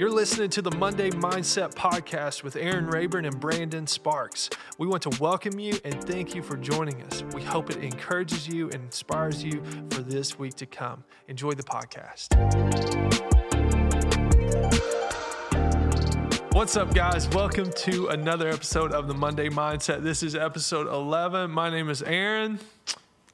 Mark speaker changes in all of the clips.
Speaker 1: You're listening to the Monday Mindset Podcast with Aaron Rayburn and Brandon Sparks. We want to welcome you and thank you for joining us. We hope it encourages you and inspires you for this week to come. Enjoy the podcast. What's up, guys? Welcome to another episode of the Monday Mindset. This is episode 11. My name is Aaron.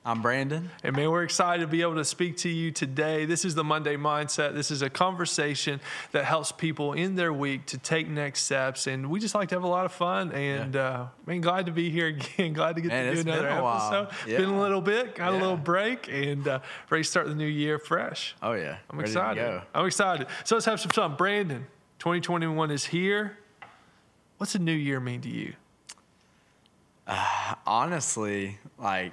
Speaker 2: I'm Brandon.
Speaker 1: And man, we're excited to be able to speak to you today. This is the Monday Mindset. This is a conversation that helps people in their week to take next steps. And we just like to have a lot of fun. And yeah. uh, man, glad to be here again. Glad to get
Speaker 2: man,
Speaker 1: to do another episode. Yeah. Been a little bit, got yeah. a little break, and uh, ready to start the new year fresh.
Speaker 2: Oh yeah,
Speaker 1: I'm ready excited. I'm excited. So let's have some fun. Brandon, 2021 is here. What's a new year mean to you?
Speaker 2: Uh, honestly, like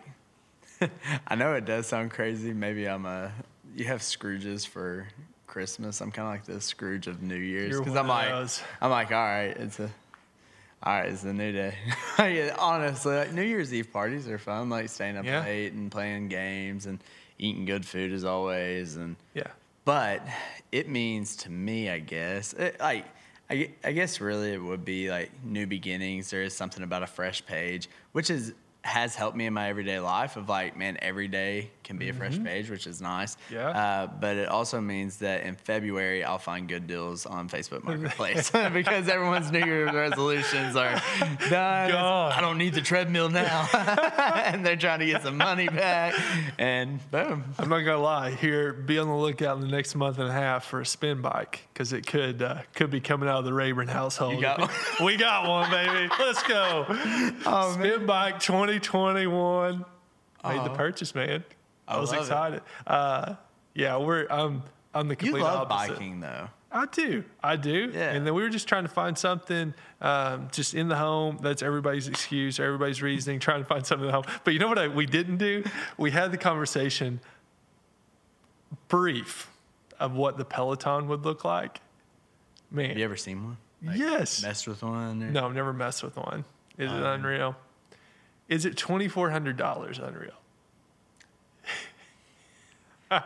Speaker 2: I know it does sound crazy. Maybe I'm a. You have Scrooges for Christmas. I'm kind of like the Scrooge of New Year's
Speaker 1: because I'm
Speaker 2: like. I'm like, all right, it's a, all right, it's a new day. Honestly, like New Year's Eve parties are fun. Like staying up yeah. late and playing games and eating good food as always. And
Speaker 1: yeah,
Speaker 2: but it means to me, I guess, it, like. I, I guess really it would be like new beginnings. There is something about a fresh page, which is has helped me in my everyday life of like, man, every day can be a fresh mm-hmm. page, which is nice.
Speaker 1: Yeah.
Speaker 2: Uh, but it also means that in February, I'll find good deals on Facebook Marketplace because everyone's New Year's resolutions are done. I don't need the treadmill now. and they're trying to get some money back. And boom.
Speaker 1: I'm not going to lie. Here, be on the lookout in the next month and a half for a spin bike because it could uh, could be coming out of the Rayburn household.
Speaker 2: Got
Speaker 1: we got one, baby. Let's go. Oh, spin man. bike 2021. Made uh-huh. the purchase, man. I, I was excited. Uh, yeah, we're I'm I'm the complete opposite.
Speaker 2: you love
Speaker 1: opposite.
Speaker 2: biking though.
Speaker 1: I do, I do.
Speaker 2: Yeah.
Speaker 1: And then we were just trying to find something um, just in the home. That's everybody's excuse, everybody's reasoning, trying to find something in the home. But you know what I, we didn't do? We had the conversation brief of what the Peloton would look like. Man,
Speaker 2: have you ever seen one? Like
Speaker 1: yes.
Speaker 2: Messed with one? Or?
Speaker 1: No, I've never messed with one. Is um, it unreal? Is it twenty four hundred dollars unreal?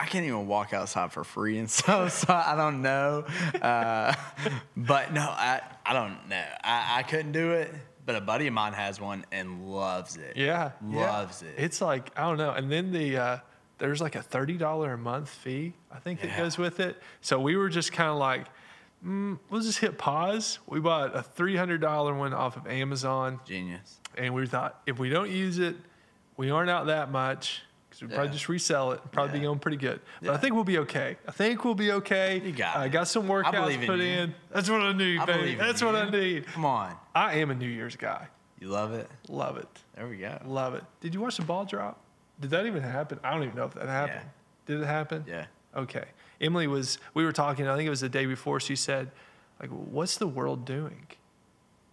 Speaker 2: I can't even walk outside for free and stuff, so I don't know. Uh, but no, I, I don't know. I, I couldn't do it, but a buddy of mine has one and loves it.
Speaker 1: Yeah.
Speaker 2: Loves
Speaker 1: yeah.
Speaker 2: it.
Speaker 1: It's like, I don't know. And then the, uh, there's like a $30 a month fee, I think, yeah. that goes with it. So we were just kind of like, mm, we'll just hit pause. We bought a $300 one off of Amazon.
Speaker 2: Genius.
Speaker 1: And we thought, if we don't use it, we aren't out that much because we'll yeah. probably just resell it. Probably yeah. be going pretty good. But yeah. I think we'll be okay. I think we'll be okay.
Speaker 2: You got
Speaker 1: I got some workouts
Speaker 2: in
Speaker 1: put
Speaker 2: you.
Speaker 1: in. That's what I need, I baby. That's what I need.
Speaker 2: Come on.
Speaker 1: I am a New Year's guy.
Speaker 2: You love it?
Speaker 1: Love it.
Speaker 2: There we go.
Speaker 1: Love it. Did you watch the ball drop? Did that even happen? I don't even know if that happened. Did it happen?
Speaker 2: Yeah.
Speaker 1: Okay. Emily was, we were talking, I think it was the day before, she said, like, what's the world doing?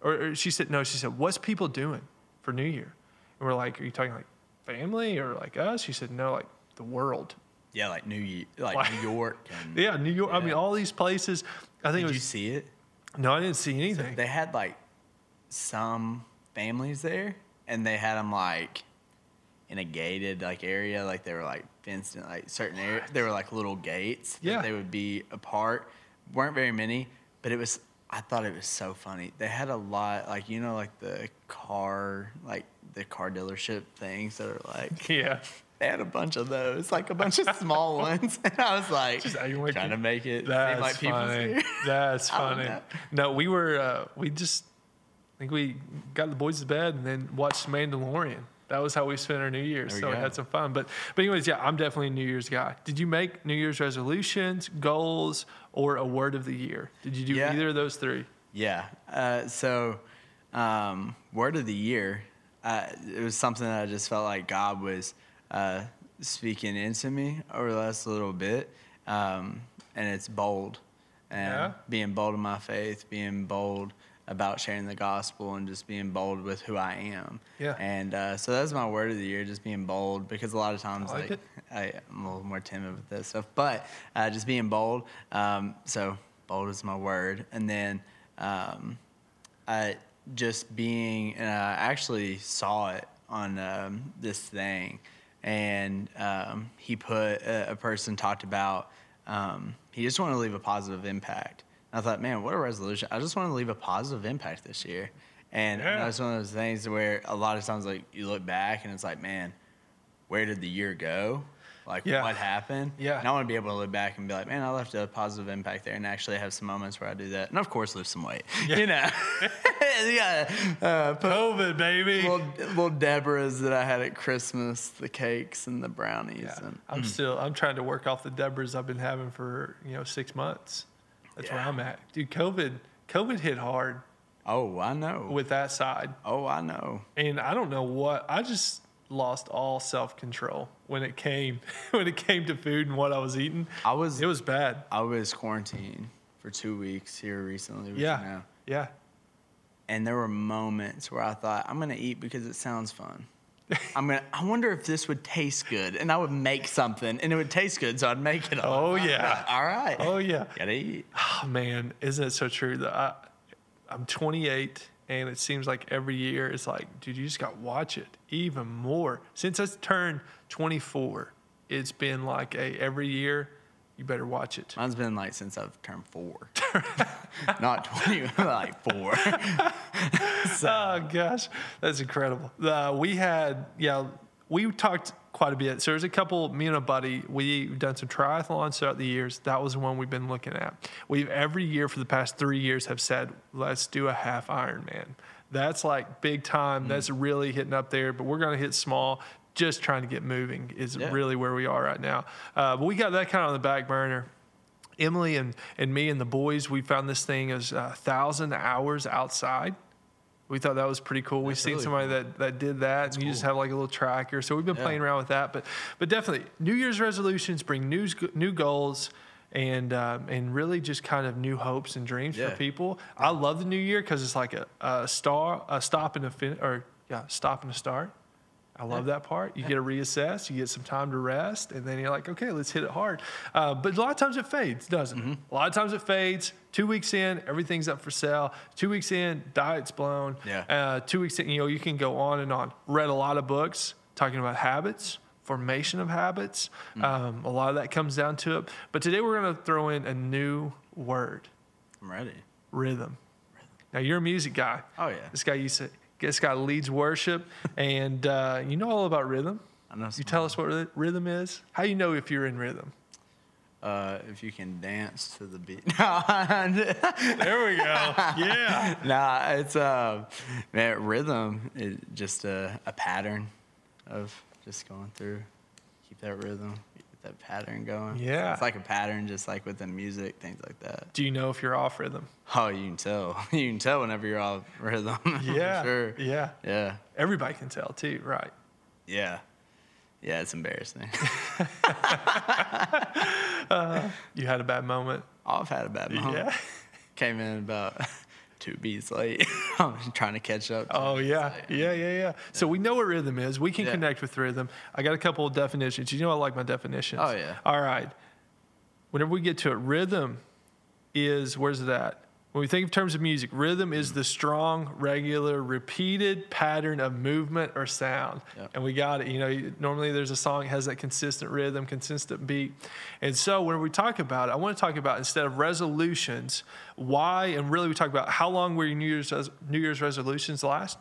Speaker 1: Or, or she said, no, she said, what's people doing for New Year? And we're like, are you talking like family or like us? She said, no, like the world.
Speaker 2: Yeah, like New Year, like New York.
Speaker 1: And, yeah, New York. Yeah. I mean, all these places. I think.
Speaker 2: Did
Speaker 1: was,
Speaker 2: you see it?
Speaker 1: No, I didn't see anything.
Speaker 2: So they had like some families there, and they had them like in a gated like area, like they were like fenced in like certain areas. They were like little gates.
Speaker 1: Yeah,
Speaker 2: they would be apart. weren't very many, but it was. I thought it was so funny. They had a lot, like you know, like the car, like the car dealership things that are like
Speaker 1: yeah
Speaker 2: they had a bunch of those, like a bunch of small ones. And I was like,
Speaker 1: Just,
Speaker 2: trying to make it
Speaker 1: That's
Speaker 2: like
Speaker 1: funny. That's funny. No, we were, uh, we just, I think we got the boys to bed and then watched Mandalorian. That was how we spent our New Year's. so we had some fun. But, but anyways, yeah, I'm definitely a New Year's guy. Did you make New Year's resolutions, goals, or a word of the year? Did you do
Speaker 2: yeah.
Speaker 1: either of those three?
Speaker 2: Yeah. Uh, so, um, word of the year, uh, it was something that I just felt like God was – uh, speaking into me over the last little bit, um, and it's bold, and
Speaker 1: yeah.
Speaker 2: being bold in my faith, being bold about sharing the gospel, and just being bold with who I am.
Speaker 1: Yeah.
Speaker 2: And uh, so that's my word of the year, just being bold, because a lot of times
Speaker 1: I like,
Speaker 2: like I, am a little more timid with this stuff, but uh, just being bold. Um, so bold is my word, and then. Um, I, just being, and I actually saw it on um, this thing and um, he put a, a, person talked about um, he just wanted to leave a positive impact. And I thought, man, what a resolution! I just want to leave a positive impact this year. And yeah. that's one of those things where a lot of times, like you look back and it's like, man, where did the year go? like yeah. what happened.
Speaker 1: Yeah.
Speaker 2: And I want to be able to look back and be like, man, I left a positive impact there, and actually have some moments where I do that, and of course, lose some weight. Yeah. You know,
Speaker 1: yeah. Uh, COVID, baby.
Speaker 2: Little, little Deborahs that I had at Christmas, the cakes and the brownies. Yeah. And,
Speaker 1: I'm mm. still, I'm trying to work off the Deborahs I've been having for you know six months. That's yeah. where I'm at, dude. COVID, COVID hit hard.
Speaker 2: Oh, I know.
Speaker 1: With that side.
Speaker 2: Oh, I know.
Speaker 1: And I don't know what I just lost all self control when it came when it came to food and what I was eating.
Speaker 2: I was
Speaker 1: it was bad.
Speaker 2: I was quarantined for two weeks here recently.
Speaker 1: Yeah, yeah.
Speaker 2: And there were moments where I thought I'm gonna eat because it sounds fun. I'm gonna. I wonder if this would taste good, and I would make something, and it would taste good, so I'd make it.
Speaker 1: All. Oh yeah.
Speaker 2: All right.
Speaker 1: Oh yeah.
Speaker 2: Gotta eat.
Speaker 1: Oh man, isn't it so true that I, I'm 28 and it seems like every year it's like, dude, you just got to watch it even more. Since I turned 24, it's been like a every year you better watch it.
Speaker 2: Mine's been like since I've turned four, not 20, like four.
Speaker 1: Oh gosh, that's incredible. Uh, we had yeah, we talked quite a bit. So there's a couple, me and a buddy, we've done some triathlons throughout the years. That was the one we've been looking at. We've every year for the past three years have said, let's do a half Ironman. That's like big time. Mm. That's really hitting up there, but we're going to hit small. Just trying to get moving is yeah. really where we are right now. Uh, but we got that kind of on the back burner. Emily and, and me and the boys, we found this thing as a thousand hours outside we thought that was pretty cool. We've seen really somebody cool. that, that did that, That's and you cool. just have like a little tracker. So we've been yeah. playing around with that, but but definitely New Year's resolutions bring new new goals and um, and really just kind of new hopes and dreams yeah. for people. I love the new year because it's like a, a star, a stop and a fin, or yeah, stop and a start. I love that part. You get to reassess, you get some time to rest, and then you're like, okay, let's hit it hard. Uh, but a lot of times it fades, doesn't mm-hmm. it? A lot of times it fades. Two weeks in, everything's up for sale. Two weeks in, diet's blown.
Speaker 2: Yeah.
Speaker 1: Uh, two weeks in, you know, you can go on and on. Read a lot of books talking about habits, formation of habits. Mm-hmm. Um, a lot of that comes down to it. But today we're going to throw in a new word.
Speaker 2: I'm ready.
Speaker 1: Rhythm. Rhythm. Now you're a music guy.
Speaker 2: Oh yeah.
Speaker 1: This guy used to this guy leads worship, and uh, you know all about rhythm.
Speaker 2: I know.
Speaker 1: You tell us what rhythm is. How you know if you're in rhythm?
Speaker 2: Uh, if you can dance to the beat.
Speaker 1: there we go. Yeah.
Speaker 2: Nah, it's uh, man, rhythm is just a, a pattern of just going through. Keep that rhythm that pattern going.
Speaker 1: Yeah.
Speaker 2: It's like a pattern, just like within music, things like that.
Speaker 1: Do you know if you're off rhythm?
Speaker 2: Oh, you can tell. You can tell whenever you're off rhythm.
Speaker 1: Yeah.
Speaker 2: sure.
Speaker 1: Yeah.
Speaker 2: Yeah.
Speaker 1: Everybody can tell too, right?
Speaker 2: Yeah. Yeah, it's embarrassing.
Speaker 1: uh, you had a bad moment.
Speaker 2: I've had a bad moment. Yeah. Came in about two beats late. I'm trying to catch up. To
Speaker 1: oh yeah. yeah, yeah, yeah, So we know what rhythm is. We can yeah. connect with rhythm. I got a couple of definitions. You know I like my definitions.
Speaker 2: Oh yeah.
Speaker 1: All right. Whenever we get to it, rhythm is where's it at? When we think of terms of music, rhythm is the strong, regular, repeated pattern of movement or sound. Yep. And we got it. You know, normally there's a song that has that consistent rhythm, consistent beat. And so when we talk about it, I want to talk about instead of resolutions, why, and really we talk about how long will your New Year's, New Year's resolutions last?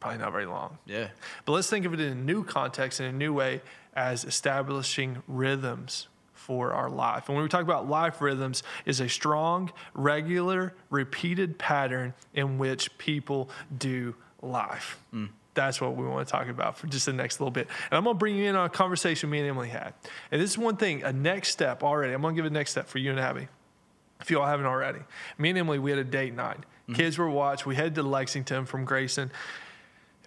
Speaker 1: Probably not very long.
Speaker 2: Yeah.
Speaker 1: But let's think of it in a new context, in a new way, as establishing rhythms for our life. And when we talk about life rhythms, is a strong, regular, repeated pattern in which people do life. Mm. That's what we want to talk about for just the next little bit. And I'm going to bring you in on a conversation me and Emily had. And this is one thing, a next step already. I'm going to give a next step for you and Abby, if you all haven't already. Me and Emily, we had a date night. Mm-hmm. Kids were watched. We headed to Lexington from Grayson.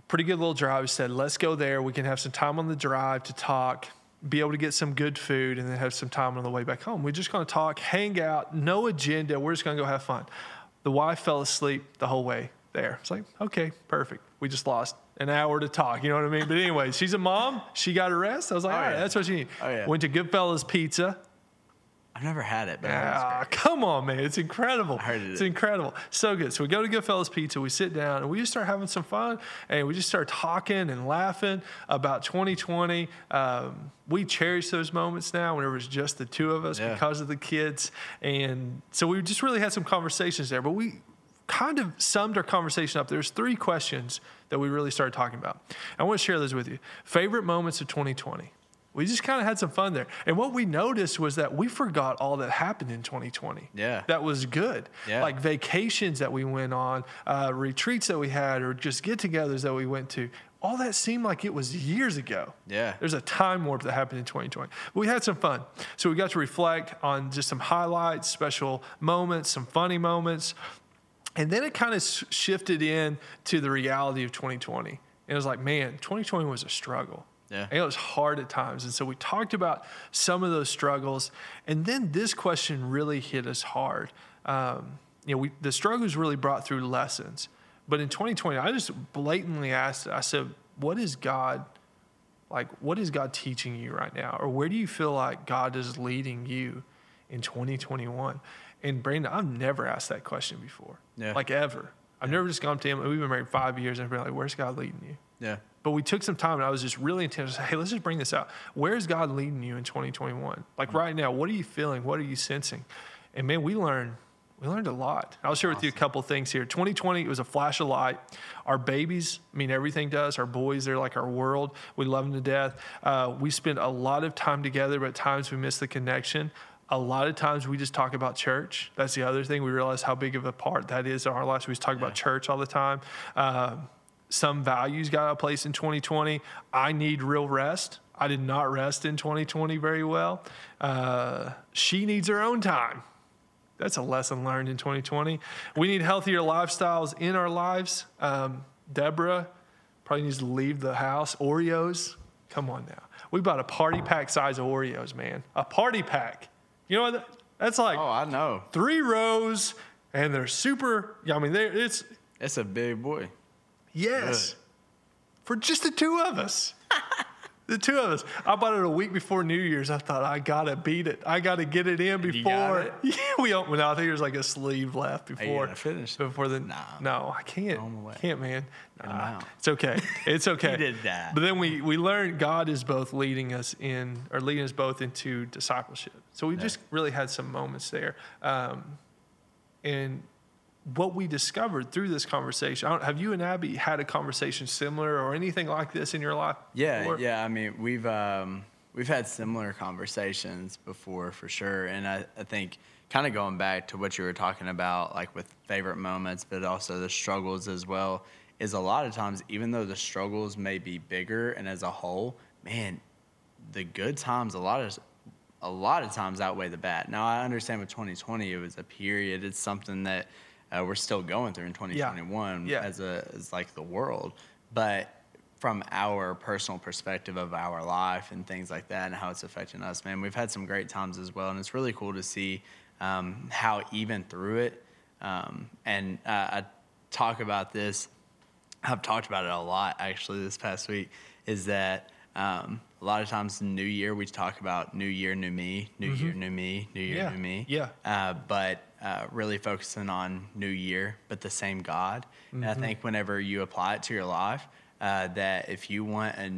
Speaker 1: Pretty good little drive. We said, let's go there. We can have some time on the drive to talk be able to get some good food and then have some time on the way back home. We're just going to talk, hang out, no agenda. We're just going to go have fun. The wife fell asleep the whole way there. It's like, okay, perfect. We just lost an hour to talk. You know what I mean? But anyway, she's a mom. She got a rest. I was like, oh, all right, yeah. that's what she needs.
Speaker 2: Oh, yeah.
Speaker 1: Went to Goodfellas Pizza.
Speaker 2: I've never had it, but
Speaker 1: yeah, come on, man, it's incredible.
Speaker 2: I heard it.
Speaker 1: It's incredible, so good. So we go to Goodfellas Pizza, we sit down, and we just start having some fun, and we just start talking and laughing about 2020. Um, we cherish those moments now whenever it's just the two of us
Speaker 2: Yeah.
Speaker 1: because of the kids, and so we just really had some conversations there. But we kind of summed our conversation up. There's three questions that we really started talking about. I want to share those with you. Favorite moments of 2020. We just kind of had some fun there. And what we noticed was that we forgot all that happened in 2020.
Speaker 2: Yeah.
Speaker 1: That was good.
Speaker 2: Yeah.
Speaker 1: Like vacations that we went on, uh, retreats that we had, or just get togethers that we went to. All that seemed like it was years ago.
Speaker 2: Yeah.
Speaker 1: There's a time warp that happened in 2020. But we had some fun. So we got to reflect on just some highlights, special moments, some funny moments. And then it kind of shifted in to the reality of 2020. And it was like, man, 2020 was a struggle.
Speaker 2: Yeah.
Speaker 1: And it was hard at times. And so we talked about some of those struggles. And then this question really hit us hard. Um, you know, we, the struggles really brought through lessons. But in 2020, I just blatantly asked, I said, what is God, like, what is God teaching you right now? Or where do you feel like God is leading you in 2021? And Brandon, I've never asked that question before.
Speaker 2: Yeah.
Speaker 1: Like ever. I've never just gone to him. We've been married five years and I've been like, where's God leading you?
Speaker 2: Yeah.
Speaker 1: But we took some time and I was just really intense. Hey, let's just bring this out. Where's God leading you in 2021? Like right now, what are you feeling? What are you sensing? And man, we learned we learned a lot. I'll share with you a couple things here. 2020, it was a flash of light. Our babies mean everything to us. Our boys, they're like our world. We love them to death. Uh, we spend a lot of time together, but at times we miss the connection. A lot of times we just talk about church. That's the other thing. We realize how big of a part that is in our lives. We just talk about church all the time. Uh, some values got out of place in 2020. I need real rest. I did not rest in 2020 very well. Uh, she needs her own time. That's a lesson learned in 2020. We need healthier lifestyles in our lives. Um, Deborah probably needs to leave the house. Oreos, come on now. We bought a party pack size of Oreos, man. A party pack. You know what? That's like
Speaker 2: Oh, I know.
Speaker 1: three rows, and they're super. I mean, they're, it's
Speaker 2: It's a big boy.
Speaker 1: Yes.
Speaker 2: Good.
Speaker 1: For just the two of us. the two of us. I bought it a week before New Year's. I thought I gotta beat it. I gotta get it in before. Yeah, we opened. No, I think there's like a sleeve left
Speaker 2: you
Speaker 1: before.
Speaker 2: gonna finish?
Speaker 1: Before the
Speaker 2: Nah.
Speaker 1: no, I can't.
Speaker 2: Throw 'em away.
Speaker 1: Can't, man. Nah. It's okay. It's okay.
Speaker 2: We did that.
Speaker 1: But then we we learned God is both leading us in or leading us both into discipleship. So we just really had some moments there. Um, and what we discovered through this conversation, I don't, have you and Abby had a conversation similar or anything like this in your life?
Speaker 2: Yeah,
Speaker 1: before?
Speaker 2: yeah. I mean, we've um, we've had similar conversations before for sure, and I, I think kind of going back to what you were talking about, like with favorite moments, but also the struggles as well, is a lot of times, even though the struggles may be bigger and as a whole, man, the good times a lot of a lot of times outweigh the bad. Now I understand with 2020 it was a period. It's something that uh, we're still going through in 2021
Speaker 1: Yeah.
Speaker 2: as a as like the world, but from our personal perspective of our life and things like that and how it's affecting us, man, we've had some great times as well, and it's really cool to see um, how even through it. Um, and uh, I talk about this I've talked about it a lot actually this past week is that um, a lot of times in New Year we talk about New Year, New Me, New Year, New Me, New Year,
Speaker 1: Yeah,
Speaker 2: New Me.
Speaker 1: yeah.
Speaker 2: Uh, but uh, really focusing on New Year, but the same God. And I think whenever you apply it to your life, uh, that if you want a,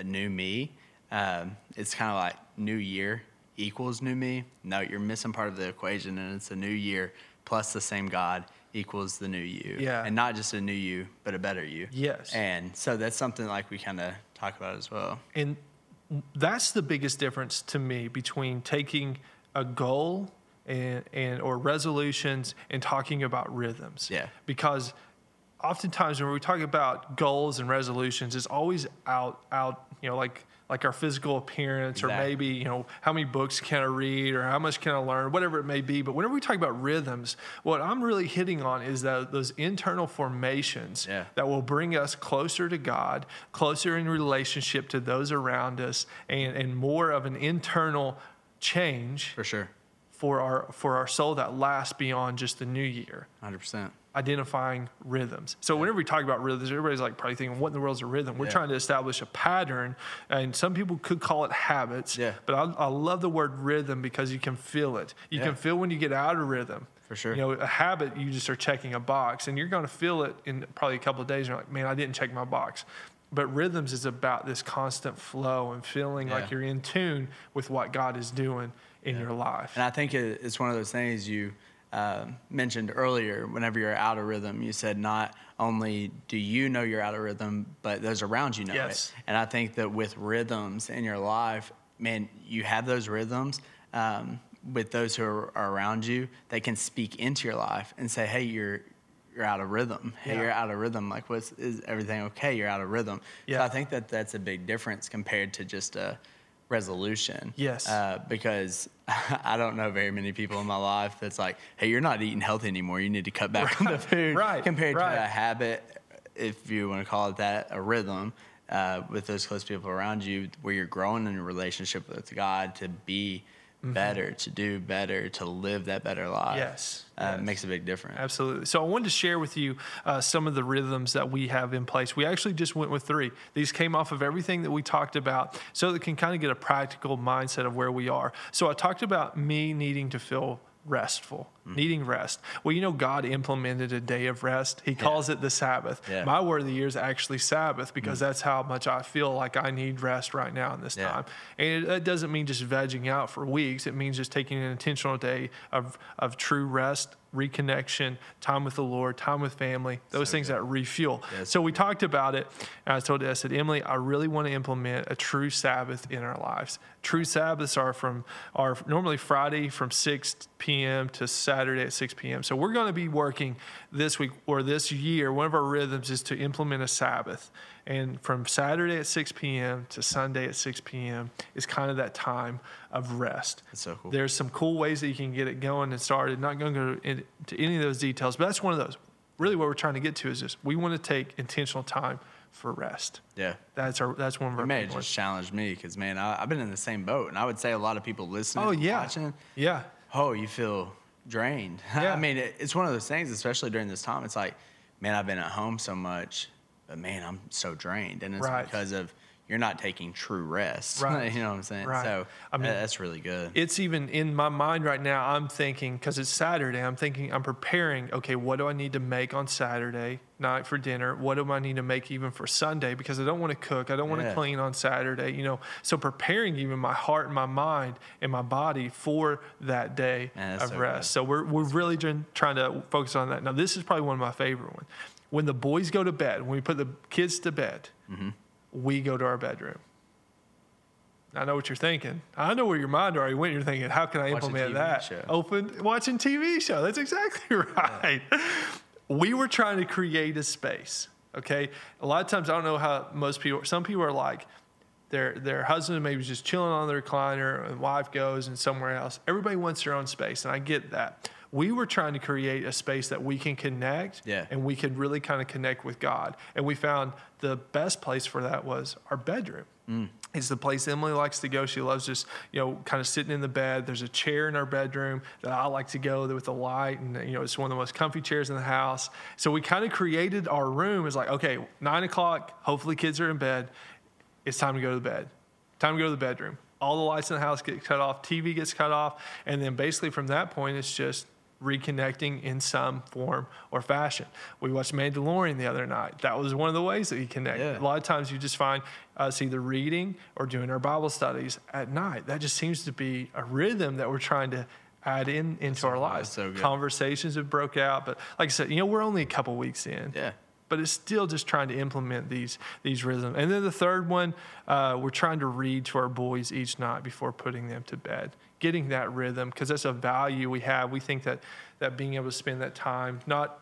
Speaker 2: a new me, um, it's kind of like New Year equals new me. No, you're missing part of the equation, and it's a new year plus the same God equals the new you.
Speaker 1: Yeah.
Speaker 2: And not just a new you, but a better you.
Speaker 1: Yes.
Speaker 2: And so that's something like we kind of talk about as well.
Speaker 1: And that's the biggest difference to me between taking a goal and, and or resolutions and talking about rhythms.
Speaker 2: Yeah.
Speaker 1: Because oftentimes when we talk about goals and resolutions, it's always out out, you know, like like our physical appearance or maybe, you know, how many books can I read or how much can I learn, whatever it may be. But whenever we talk about rhythms, what I'm really hitting on is that those internal formations
Speaker 2: Yeah.
Speaker 1: that will bring us closer to God, closer in relationship to those around us, and, and more of an internal change
Speaker 2: For sure.
Speaker 1: For our for our soul that lasts beyond just the new year.
Speaker 2: Hundred percent
Speaker 1: identifying rhythms. So whenever we talk about rhythms, everybody's like probably thinking, what in the world is a rhythm? We're yeah. trying to establish a pattern, and some people could call it habits.
Speaker 2: Yeah.
Speaker 1: But I, I love the word rhythm because you can feel it. You yeah. can feel when you get out of rhythm.
Speaker 2: For sure.
Speaker 1: You know, a habit, you just are checking a box, and you're going to feel it in probably a couple of days. You're like, man, I didn't check my box. But rhythms is about this constant flow and feeling yeah. like you're in tune with what God is doing in your life.
Speaker 2: And I think it's one of those things you – uh, mentioned earlier, whenever you're out of rhythm, you said not only do you know you're out of rhythm, but those around you know
Speaker 1: yes.
Speaker 2: it. And I think that with rhythms in your life, man, you have those rhythms. Um, with those who are, are, around you, they can speak into your life and say, "Hey, you're you're out of rhythm. Hey, yeah. you're out of rhythm. Like, what's is everything okay? You're out of rhythm." Yeah. So I think that that's a big difference compared to just a resolution.
Speaker 1: Yes.
Speaker 2: Uh, because I don't know very many people in my life that's like, hey, you're not eating healthy anymore. You need to cut back right. on the food.
Speaker 1: Right.
Speaker 2: Compared
Speaker 1: right.
Speaker 2: to a habit, if you want to call it that, a rhythm uh, with those close people around you where you're growing in a relationship with God to be mm-hmm. better, to do better, to live that better life.
Speaker 1: Yes.
Speaker 2: Uh,
Speaker 1: yes.
Speaker 2: makes a big difference.
Speaker 1: Absolutely. So I wanted to share with you uh, some of the rhythms that we have in place. We actually just went with three. These came off of everything that we talked about so that can kind of get a practical mindset of where we are. So I talked about me needing to feel restful, mm. needing rest. Well, you know, God implemented a day of rest. He calls yeah. it the Sabbath.
Speaker 2: Yeah.
Speaker 1: My word of the year is actually Sabbath because mm. that's how much I feel like I need rest right now in this yeah. time. And it, it, doesn't mean just vegging out for weeks. It means just taking an intentional day of, of true rest reconnection, time with the Lord, time with family, those so things good. that refuel. So we talked about it. And I told I said, Emily, I really want to implement a true Sabbath in our lives. True Sabbaths are from are normally Friday from 6 p.m. to Saturday at 6 p.m. So we're going to be working this week or this year. One of our rhythms is to implement a Sabbath. And from Saturday at 6 p.m. to Sunday at 6 p.m. is kind of that time of rest.
Speaker 2: That's so cool.
Speaker 1: There's some cool ways that you can get it going and started. Not going to go into any of those details, but that's one of those. Really, what we're trying to get to is this: we want to take intentional time for rest.
Speaker 2: Yeah,
Speaker 1: that's our that's one of our.
Speaker 2: You may have just challenged me because man, I, have been in the same boat, and I would say a lot of people listening.
Speaker 1: Oh yeah,
Speaker 2: watching,
Speaker 1: yeah.
Speaker 2: Oh, you feel drained.
Speaker 1: Yeah.
Speaker 2: I mean, it, it's one of those things, especially during this time. It's like, man, I've been at home so much but man, I'm so drained, and it's right. because of you're not taking true rest.
Speaker 1: Right.
Speaker 2: you know what I'm saying?
Speaker 1: Right.
Speaker 2: So I mean, that's really good.
Speaker 1: It's even in my mind right now. I'm thinking because it's Saturday. I'm thinking I'm preparing. Okay, what do I need to make on Saturday night for dinner? What do I need to make even for Sunday? Because I don't want to cook. I don't want yeah. to clean on Saturday. You know, so preparing even my heart and my mind and my body for that day
Speaker 2: Man,
Speaker 1: of
Speaker 2: so
Speaker 1: rest.
Speaker 2: Good.
Speaker 1: So we're we're really trying to focus on that. Now, this is probably one of my favorite ones when the boys go to bed, when we put the kids to bed, mm-hmm. We go to our bedroom. I know what you're thinking. I know where your mind already went. You're thinking, how can I implement that?
Speaker 2: Show.
Speaker 1: Open watching TV show. That's exactly right. Yeah. We were trying to create a space. Okay. A lot of times I don't know how most people. Some people are like, their their husband maybe just chilling on the recliner, and wife goes and somewhere else. Everybody wants their own space, and I get that we were trying to create a space that we can connect
Speaker 2: yeah.
Speaker 1: and we could really kind of connect with God. And we found the best place for that was our bedroom. Mm. It's the place Emily likes to go. She loves just, you know, kind of sitting in the bed. There's a chair in our bedroom that I like to go with the light, and you know, it's one of the most comfy chairs in the house. So we kind of created our room as like, okay, nine o'clock. Hopefully, kids are in bed. It's time to go to the bed. Time to go to the bedroom. All the lights in the house get cut off. TV gets cut off, and then basically from that point, it's just reconnecting in some form or fashion. We watched Mandalorian the other night. That was one of the ways that we connect.
Speaker 2: Yeah.
Speaker 1: A lot of times you just find us either reading or doing our Bible studies at night. That just seems to be a rhythm that we're trying to add in into our lives.
Speaker 2: So
Speaker 1: Conversations have broke out, but like I said, you know, we're only a couple weeks in.
Speaker 2: Yeah
Speaker 1: but it's still just trying to implement these these rhythms. And then the third one, uh, we're trying to read to our boys each night before putting them to bed getting that rhythm because that's a value we have. We think that that being able to spend that time, not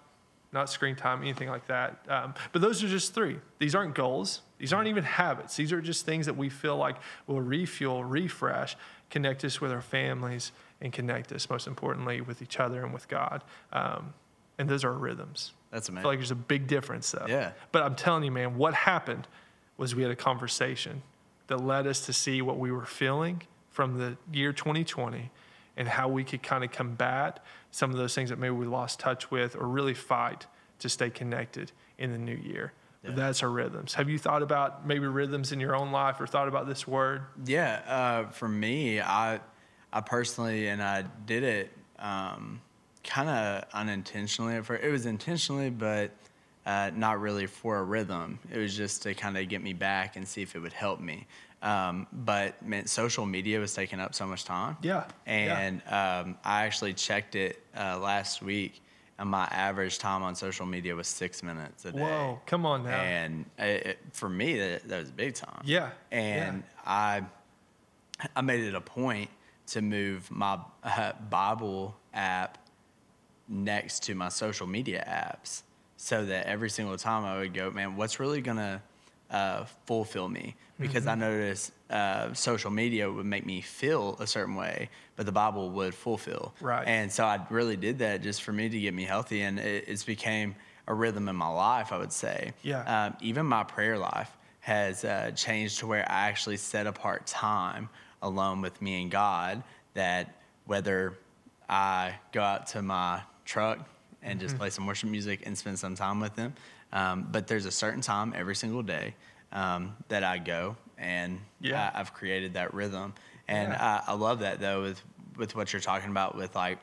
Speaker 1: not screen time, anything like that. Um, but those are just three. These aren't goals. These aren't even habits. These are just things that we feel like will refuel, refresh, connect us with our families, and connect us, most importantly, with each other and with God. Um, and those are rhythms.
Speaker 2: That's amazing.
Speaker 1: I feel like there's a big difference, though.
Speaker 2: Yeah.
Speaker 1: But I'm telling you, man, what happened was we had a conversation that led us to see what we were feeling from the year 2020 and how we could kind of combat some of those things that maybe we lost touch with or really fight to stay connected in the new year. Yeah. That's our rhythms. Have you thought about maybe rhythms in your own life or thought about this word?
Speaker 2: Yeah, uh, for me, I, I personally, and I did it um, kind of unintentionally. It was intentionally, but uh, not really for a rhythm. It was just to kind of get me back and see if it would help me. Um, but man, social media was taking up so much time.
Speaker 1: Yeah.
Speaker 2: And yeah. Um, I actually checked it uh, last week, and my average time on social media was six minutes a day.
Speaker 1: Whoa, come on now.
Speaker 2: And it, it, for me, that, that was big time.
Speaker 1: Yeah.
Speaker 2: And yeah. I, I made it a point to move my uh, Bible app next to my social media apps so that every single time I would go, man, what's really gonna uh, fulfill me? Because mm-hmm. I noticed uh, social media would make me feel a certain way, but the Bible would fulfill.
Speaker 1: Right.
Speaker 2: And so I really did that just for me to get me healthy, and it, it's became a rhythm in my life. I would say.
Speaker 1: Yeah.
Speaker 2: Um, even my prayer life has uh, changed to where I actually set apart time alone with me and God. That whether I go out to my truck and mm-hmm. just play some worship music and spend some time with them. Um, but there's a certain time every single day um, that I go, and yeah. I, have created that rhythm. And yeah. I, I, love that though with with what you're talking about with like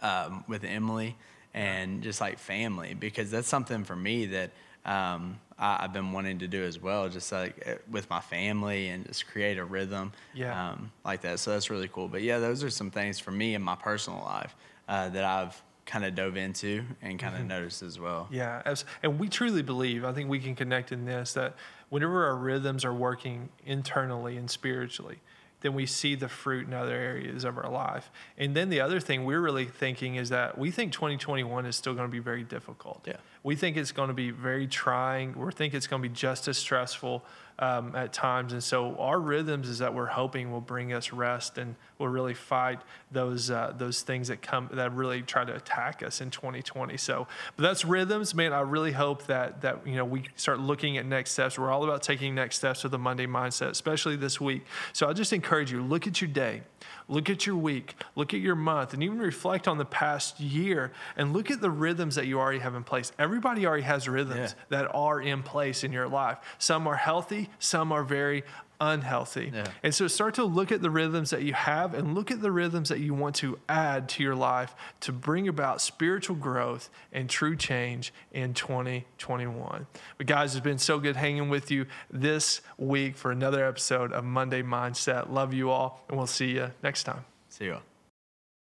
Speaker 2: um, with Emily and just like family because that's something for me that um, I, have been wanting to do as well, just like eh, with my family and just create a rhythm,
Speaker 1: yeah, um,
Speaker 2: like that. So that's really cool. But yeah, those are some things for me in my personal life uh, that I've kind of dove into and kind of mm-hmm. noticed as well.
Speaker 1: Yeah, and we truly believe, I think we can connect in this, that whenever our rhythms are working internally and spiritually, then we see the fruit in other areas of our life. And then the other thing we're really thinking is that we think 2021 is still going to be very difficult.
Speaker 2: Yeah.
Speaker 1: We think it's going to be very trying. We think it's going to be just as stressful um, at times. And so our rhythms is that we're hoping will bring us rest and will really fight those uh, those things that come that really try to attack us in 2020. So, but that's rhythms, man. I really hope that that you know we start looking at next steps. We're all about taking next steps with the Monday mindset, especially this week. So I just encourage you: look at your day. Look at your week, look at your month, and even reflect on the past year and look at the rhythms that you already have in place. Everybody already has rhythms yeah. that are in place in your life. Some are healthy, some are very unhealthy. Yeah. And so start to look at the rhythms that you have and look at the rhythms that you want to add to your life to bring about spiritual growth and true change in 2021. But guys, it's been so good hanging with you this week for another episode of Monday Mindset. Love you all, and we'll see you next time.
Speaker 2: See you all.